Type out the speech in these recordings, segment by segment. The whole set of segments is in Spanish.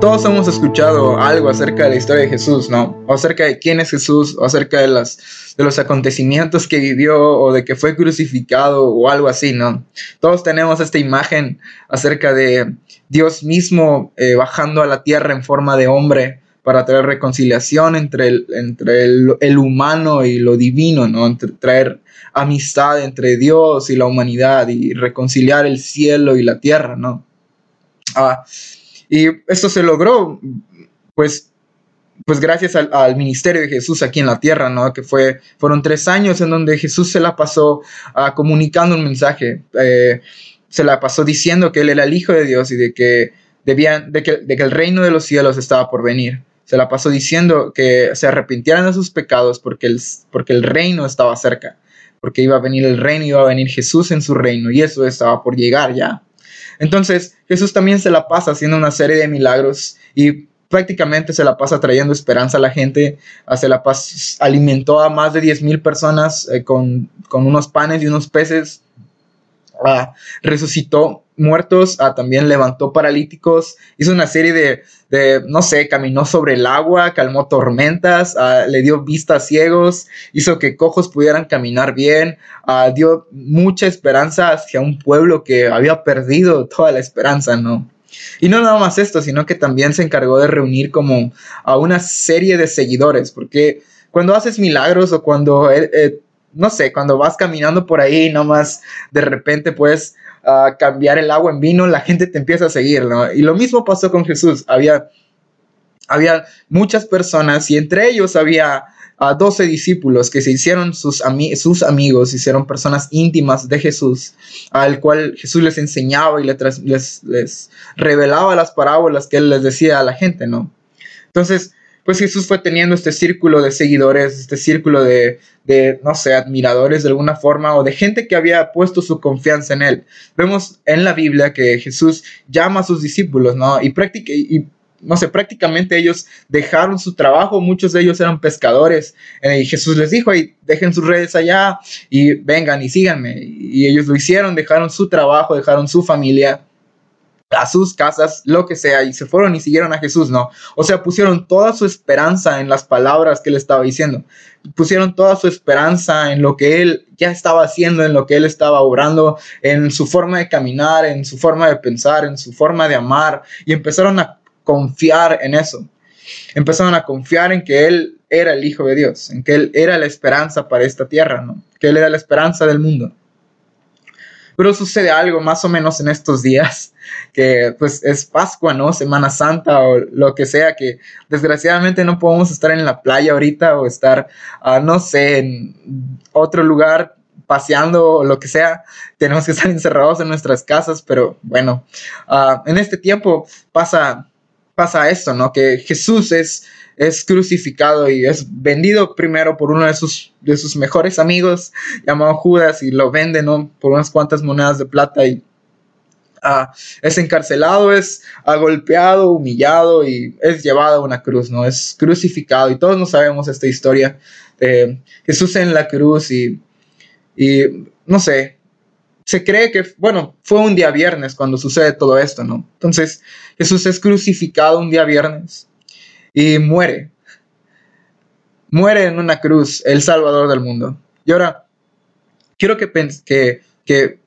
Todos hemos escuchado algo acerca de la historia de Jesús, ¿no? O acerca de quién es Jesús, o acerca de, los acontecimientos que vivió, o de que fue crucificado, o algo así, ¿no? Todos tenemos esta imagen acerca de Dios mismo eh, bajando a la tierra en forma de hombre para traer reconciliación entre el, entre el, humano y lo divino, ¿no? traer amistad entre Dios y la humanidad y reconciliar el cielo y la tierra, ¿no? Ah, y esto se logró, pues, pues gracias al, ministerio de Jesús aquí en la tierra, ¿no? Que fue, fueron tres años en donde Jesús se la pasó uh, comunicando un mensaje, eh, se la pasó diciendo que él era el Hijo de Dios y de que, debían, de que, de que el reino de los cielos estaba por venir. Se la pasó diciendo que se arrepintieran de sus pecados porque el, porque el reino estaba cerca, porque iba a venir el reino, iba a venir Jesús en su reino y eso estaba por llegar ya. Entonces, Jesús también se la pasa haciendo una serie de milagros y prácticamente se la pasa trayendo esperanza a la gente, se la pasa, alimentó a más de 10 mil personas eh, con, con, unos panes y unos peces, ah, resucitó muertos, ah, también levantó paralíticos, hizo una serie de, de, no sé, caminó sobre el agua, calmó tormentas, ah, le dio vista a ciegos, hizo que cojos pudieran caminar bien, ah, dio mucha esperanza hacia un pueblo que había perdido toda la esperanza, ¿no? Y no nada más esto, sino que también se encargó de reunir como a una serie de seguidores, porque cuando haces milagros o cuando, eh, eh, no sé, cuando vas caminando por ahí, nomás de repente puedes a cambiar el agua en vino, la gente te empieza a seguir, ¿no? Y lo mismo pasó con Jesús. Había, había muchas personas y entre ellos había a 12 discípulos que se hicieron sus, sus amigos, hicieron personas íntimas de Jesús, al cual Jesús les enseñaba y les, les, les revelaba las parábolas que él les decía a la gente, ¿no? Entonces, pues Jesús fue teniendo este círculo de seguidores, este círculo de, no sé, admiradores de alguna forma o de gente que había puesto su confianza en él. Vemos en la Biblia que Jesús llama a sus discípulos, ¿no? Y, prácticamente ellos dejaron su trabajo, muchos de ellos eran pescadores, eh, y Jesús les dijo, dejen sus redes allá y vengan y síganme. Y ellos lo hicieron, dejaron su trabajo, dejaron su familia a sus casas, lo que sea, y se fueron y siguieron a Jesús, ¿no? O sea, pusieron toda su esperanza en las palabras que él estaba diciendo, pusieron toda su esperanza en lo que él ya estaba haciendo, en lo que él estaba obrando, en su forma de caminar, en su forma de pensar, en su forma de amar, y empezaron a confiar en eso. Empezaron a confiar en que él era el Hijo de Dios, en que él era la esperanza para esta tierra, ¿no? Que él era la esperanza del mundo. Pero sucede algo más o menos en estos días, que pues es Pascua, ¿no? Semana Santa o lo que sea, que desgraciadamente no podemos estar en la playa ahorita o estar, uh, no sé, en otro lugar paseando o lo que sea, tenemos que estar encerrados en nuestras casas, pero bueno, uh, en este tiempo pasa, pasa esto, ¿no? Que Jesús es es crucificado y es vendido primero por uno de sus, de sus mejores amigos llamado Judas y lo vende ¿no? por unas cuantas monedas de plata y ah, es encarcelado, es golpeado, humillado y es llevado a una cruz, ¿no? Es crucificado y todos no sabemos esta historia de Jesús en la cruz y, y no sé, se cree que, bueno, fue un día viernes cuando sucede todo esto, ¿no? Entonces, Jesús es crucificado un día viernes y muere. Muere en una cruz el Salvador del mundo. Y ahora, quiero que, que, que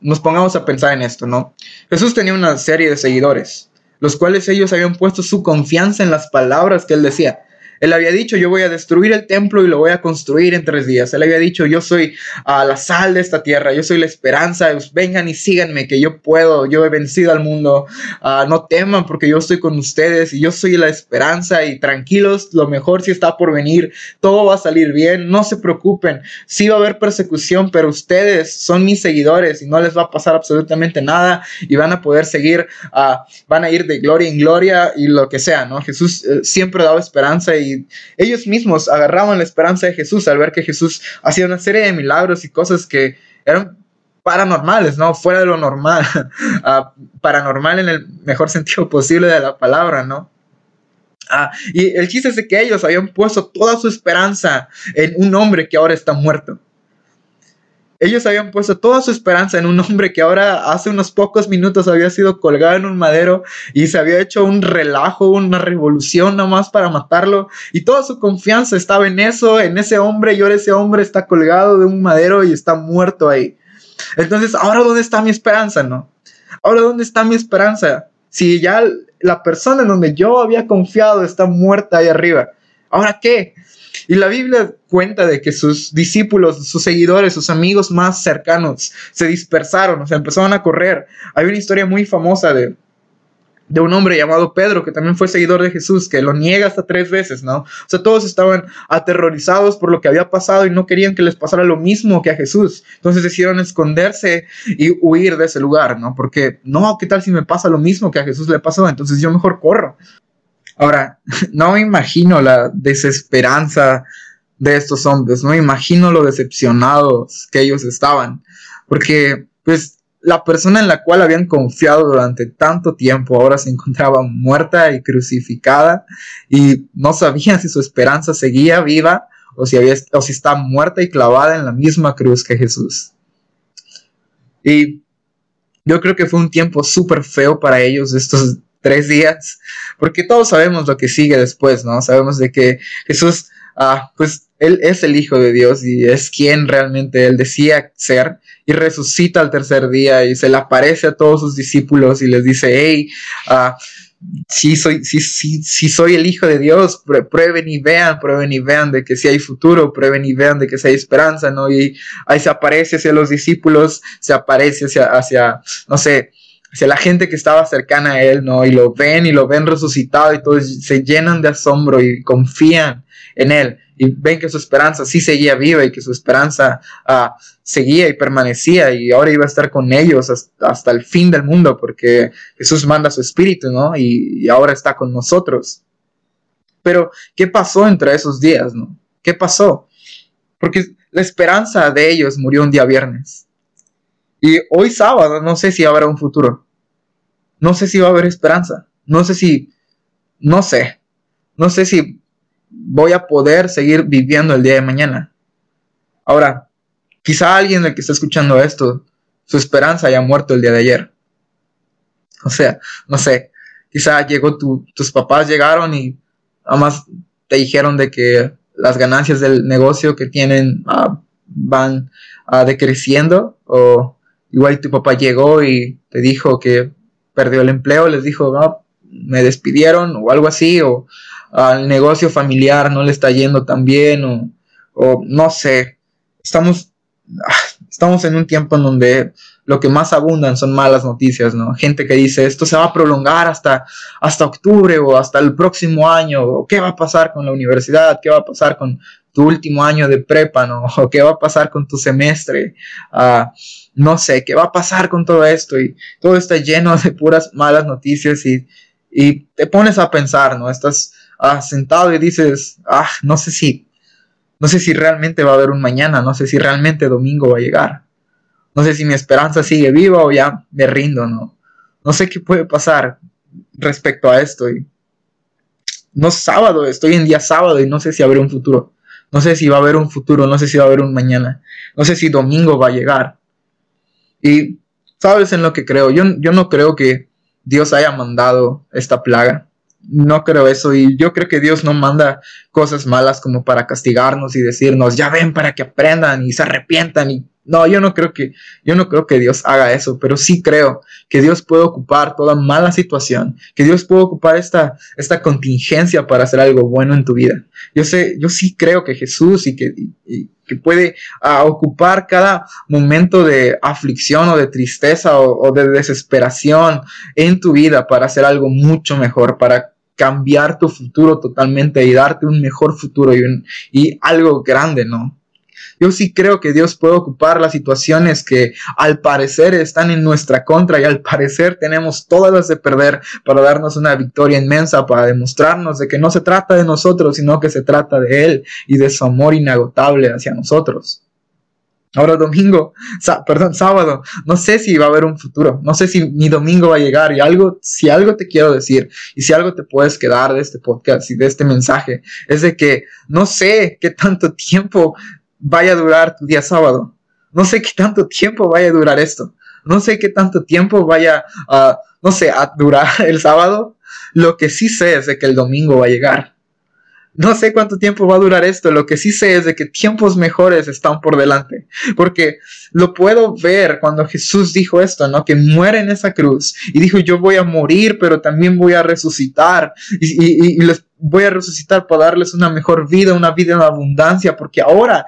nos pongamos a pensar en esto, ¿no? Jesús tenía una serie de seguidores, los cuales ellos habían puesto su confianza en las palabras que él decía. Él había dicho, yo voy a destruir el templo y lo voy a construir en tres días. Él había dicho, yo soy a la sal de esta tierra, yo soy la esperanza, vengan y síganme, que yo puedo, yo he vencido al mundo. Ah, no teman porque yo estoy con ustedes y yo soy la esperanza y tranquilos, lo mejor si está por venir, todo va a salir bien, no se preocupen. Sí va a haber persecución, pero ustedes son mis seguidores y no les va a pasar absolutamente nada y van a poder seguir, uh, van a ir de gloria en gloria y lo que sea. Jesús eh, siempre daba esperanza ellos mismos agarraban la esperanza de Jesús al ver que Jesús hacía una serie de milagros y cosas que eran paranormales, ¿no? Fuera de lo normal, uh, paranormal en el mejor sentido posible de la palabra, ¿no? Uh, y el chiste es de que ellos habían puesto toda su esperanza en un hombre que ahora está muerto. Ellos habían puesto toda su esperanza en un hombre que ahora hace unos pocos minutos había sido colgado en un madero y se había hecho un relajo, una revolución nomás para matarlo. Y toda su confianza estaba en eso, en ese hombre, y ahora ese hombre está colgado de un madero y está muerto ahí. Entonces, ahora dónde está mi esperanza, ¿no? Ahora dónde está mi esperanza. Si ya la persona en donde yo había confiado está muerta ahí arriba. ¿Ahora qué? Y la Biblia cuenta de que sus discípulos, sus seguidores, sus amigos más cercanos se dispersaron, o sea, empezaron a correr. Hay una historia muy famosa de, de un hombre llamado Pedro, que también fue seguidor de Jesús, que lo niega hasta tres veces, ¿no? O sea, todos estaban aterrorizados por lo que había pasado y no querían que les pasara lo mismo que a Jesús. Entonces decidieron esconderse y huir de ese lugar, ¿no? Porque, no, ¿qué tal si me pasa lo mismo que a Jesús le pasó? Entonces yo mejor corro. Ahora, no me imagino la desesperanza de estos hombres, no imagino lo decepcionados que ellos estaban, porque pues la persona en la cual habían confiado durante tanto tiempo ahora se encontraba muerta y crucificada y no sabían si su esperanza seguía viva o si, había, o si está muerta y clavada en la misma cruz que Jesús. Y yo creo que fue un tiempo súper feo para ellos estos tres días, porque todos sabemos lo que sigue después, ¿no? Sabemos de que Jesús, ah, pues él es el Hijo de Dios y es quien realmente él decía ser y resucita al tercer día y se le aparece a todos sus discípulos y les dice, hey, ah, si soy, soy el Hijo de Dios, prueben y vean, prueben y vean de que si hay futuro, prueben y vean de que si hay esperanza, ¿no? Y ahí se aparece hacia los discípulos, se aparece hacia, hacia no sé, la gente que estaba cercana a él, ¿no? Y lo ven y lo ven resucitado y todos se llenan de asombro y confían en él y ven que su esperanza sí seguía viva y que su esperanza ah, seguía y permanecía y ahora iba a estar con ellos hasta, el fin del mundo porque Jesús manda su espíritu, ¿no? Y, y, ahora está con nosotros. Pero, ¿qué pasó entre esos días, no? ¿Qué pasó? Porque la esperanza de ellos murió un día viernes. Y hoy sábado no sé si habrá un futuro. No sé si va a haber esperanza. No sé si, no sé. No sé si voy a poder seguir viviendo el día de mañana. Ahora, quizá alguien del que está escuchando esto, su esperanza haya muerto el día de ayer. O sea, no sé. Quizá llegó tu, tus papás llegaron y además te dijeron de que las ganancias del negocio que tienen ah, van uh, decreciendo o igual tu papá llegó y te dijo que perdió el empleo, les dijo, no, me despidieron o algo así, o al negocio familiar no le está yendo tan bien, o, o no sé, estamos, ah, estamos en un tiempo en donde lo que más abundan son malas noticias, ¿no? Gente que dice, esto se va a prolongar hasta, hasta octubre o hasta el próximo año, o qué va a pasar con la universidad, qué va a pasar con tu último año de prepa, ¿no? O qué va a pasar con tu semestre. Uh, no sé qué va a pasar con todo esto y todo está lleno de puras malas noticias y, y te pones a pensar, ¿no? Estás ah, sentado y dices, ah, no sé si, no sé si realmente va a haber un mañana, no sé si realmente domingo va a llegar, no sé si mi esperanza sigue viva o ya me rindo, ¿no? No sé qué puede pasar respecto a esto y no sábado, estoy en día sábado y no sé si habrá un futuro. No sé si va a haber un futuro, no sé si va a haber un mañana. No sé si domingo va a llegar. Y sabes en lo que creo. Yo, yo no creo que Dios haya mandado esta plaga. No creo eso. Y yo creo que Dios no manda cosas malas como para castigarnos y decirnos, ya ven para que aprendan y se arrepientan y no, yo no creo que, yo no creo que Dios haga eso, pero sí creo que Dios puede ocupar toda mala situación, que Dios puede ocupar esta, esta contingencia para hacer algo bueno en tu vida. Yo sé, yo sí creo que Jesús y que, que puede ah, ocupar cada momento de aflicción o de tristeza o, de desesperación en tu vida para hacer algo mucho mejor, para cambiar tu futuro totalmente y darte un mejor futuro y, y algo grande, ¿no? Yo sí creo que Dios puede ocupar las situaciones que al parecer están en nuestra contra y al parecer tenemos todas las de perder para darnos una victoria inmensa, para demostrarnos de que no se trata de nosotros, sino que se trata de Él y de su amor inagotable hacia nosotros. Ahora domingo, perdón, sábado, no sé si va a haber un futuro, no sé si mi domingo va a llegar y algo, si algo te quiero decir y si algo te puedes quedar de este podcast y de este mensaje, es de que no sé qué tanto tiempo vaya a durar tu día sábado. no sé qué tanto tiempo vaya a durar esto. No sé qué tanto tiempo vaya a, no sé, a durar el sábado. Lo que sí sé es de que el domingo va a llegar. No sé cuánto tiempo va a durar esto, lo que sí sé es de que tiempos mejores están por delante, porque lo puedo ver cuando Jesús dijo esto, ¿no? Que muere en esa cruz y dijo, yo voy a morir, pero también voy a resucitar y, les voy a resucitar para darles una mejor vida, una vida en abundancia, porque ahora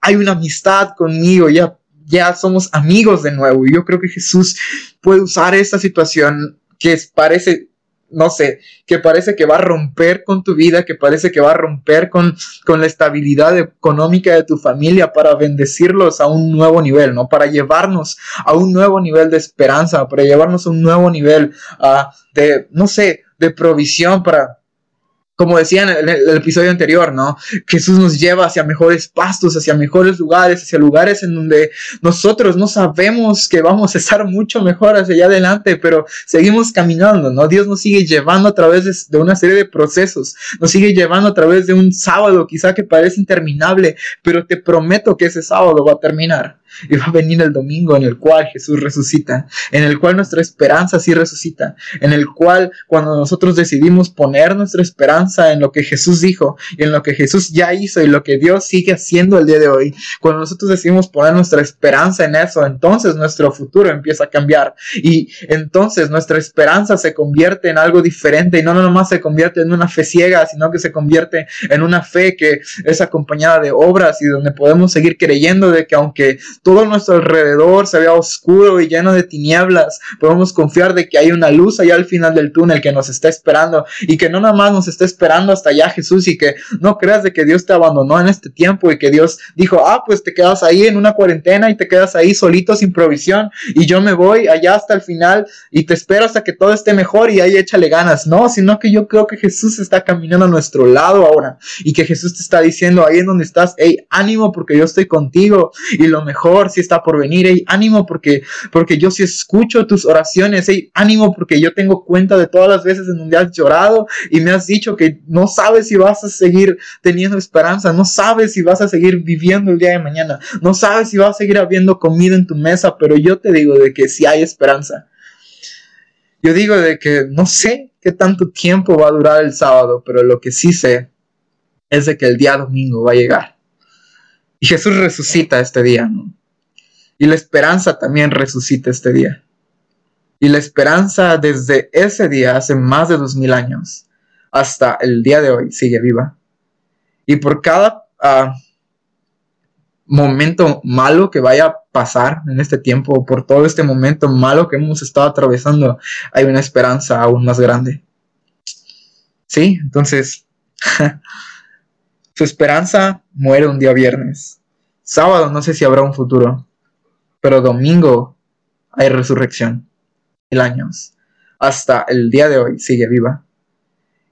hay una amistad conmigo, ya, ya somos amigos de nuevo y yo creo que Jesús puede usar esta situación que parece no sé, que parece que va a romper con tu vida, que parece que va a romper con, con la estabilidad económica de tu familia para bendecirlos a un nuevo nivel, ¿no? Para llevarnos a un nuevo nivel de esperanza, para llevarnos a un nuevo nivel uh, de, no sé, de provisión para, como decía en el, episodio anterior, ¿no? Jesús nos lleva hacia mejores pastos, hacia mejores lugares, hacia lugares en donde nosotros no sabemos que vamos a estar mucho mejor hacia allá adelante, pero seguimos caminando, ¿no? Dios nos sigue llevando a través de, de una serie de procesos, nos sigue llevando a través de un sábado quizá que parece interminable, pero te prometo que ese sábado va a terminar. Y va a venir el domingo en el cual Jesús resucita, en el cual nuestra esperanza sí resucita, en el cual cuando nosotros decidimos poner nuestra esperanza en lo que Jesús dijo y en lo que Jesús ya hizo y lo que Dios sigue haciendo el día de hoy, cuando nosotros decidimos poner nuestra esperanza en eso, entonces nuestro futuro empieza a cambiar y entonces nuestra esperanza se convierte en algo diferente y no nomás se convierte en una fe ciega, sino que se convierte en una fe que es acompañada de obras y donde podemos seguir creyendo de que aunque todo nuestro alrededor se vea oscuro y lleno de tinieblas, podemos confiar de que hay una luz allá al final del túnel que nos está esperando y que no nada más nos está esperando hasta allá Jesús y que no creas de que Dios te abandonó en este tiempo y que Dios dijo, ah, pues te quedas ahí en una cuarentena y te quedas ahí solito sin provisión y yo me voy allá hasta el final y te espero hasta que todo esté mejor y ahí échale ganas. No, sino que yo creo que Jesús está caminando a nuestro lado ahora y que Jesús te está diciendo ahí en donde estás, hey, ánimo porque yo estoy contigo y lo mejor si está por venir, hey, ánimo porque, porque yo sí escucho tus oraciones, hey, ánimo porque yo tengo cuenta de todas las veces en donde has llorado y me has dicho que no sabes si vas a seguir teniendo esperanza, no sabes si vas a seguir viviendo el día de mañana, no sabes si va a seguir habiendo comida en tu mesa, pero yo te digo de que si hay esperanza. Yo digo de que no sé qué tanto tiempo va a durar el sábado, pero lo que sí sé es de que el día domingo va a llegar. Y Jesús resucita este día, ¿no? Y la esperanza también resucita este día. Y la esperanza desde ese día, hace más de dos mil años, hasta el día de hoy, sigue viva. Y por cada ah, momento malo que vaya a pasar en este tiempo, por todo este momento malo que hemos estado atravesando, hay una esperanza aún más grande. Sí, entonces, su esperanza muere un día viernes. Sábado no sé si habrá un futuro pero domingo hay resurrección. Mil años. Hasta el día de hoy sigue viva.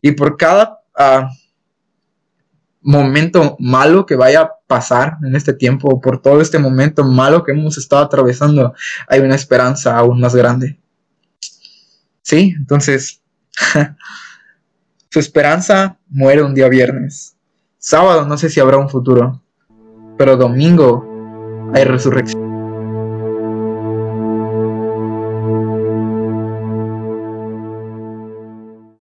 Y por cada ah, momento malo que vaya a pasar en este tiempo, por todo este momento malo que hemos estado atravesando, hay una esperanza aún más grande. Sí, entonces, su esperanza muere un día viernes. Sábado no sé si habrá un futuro, pero domingo hay resurrección.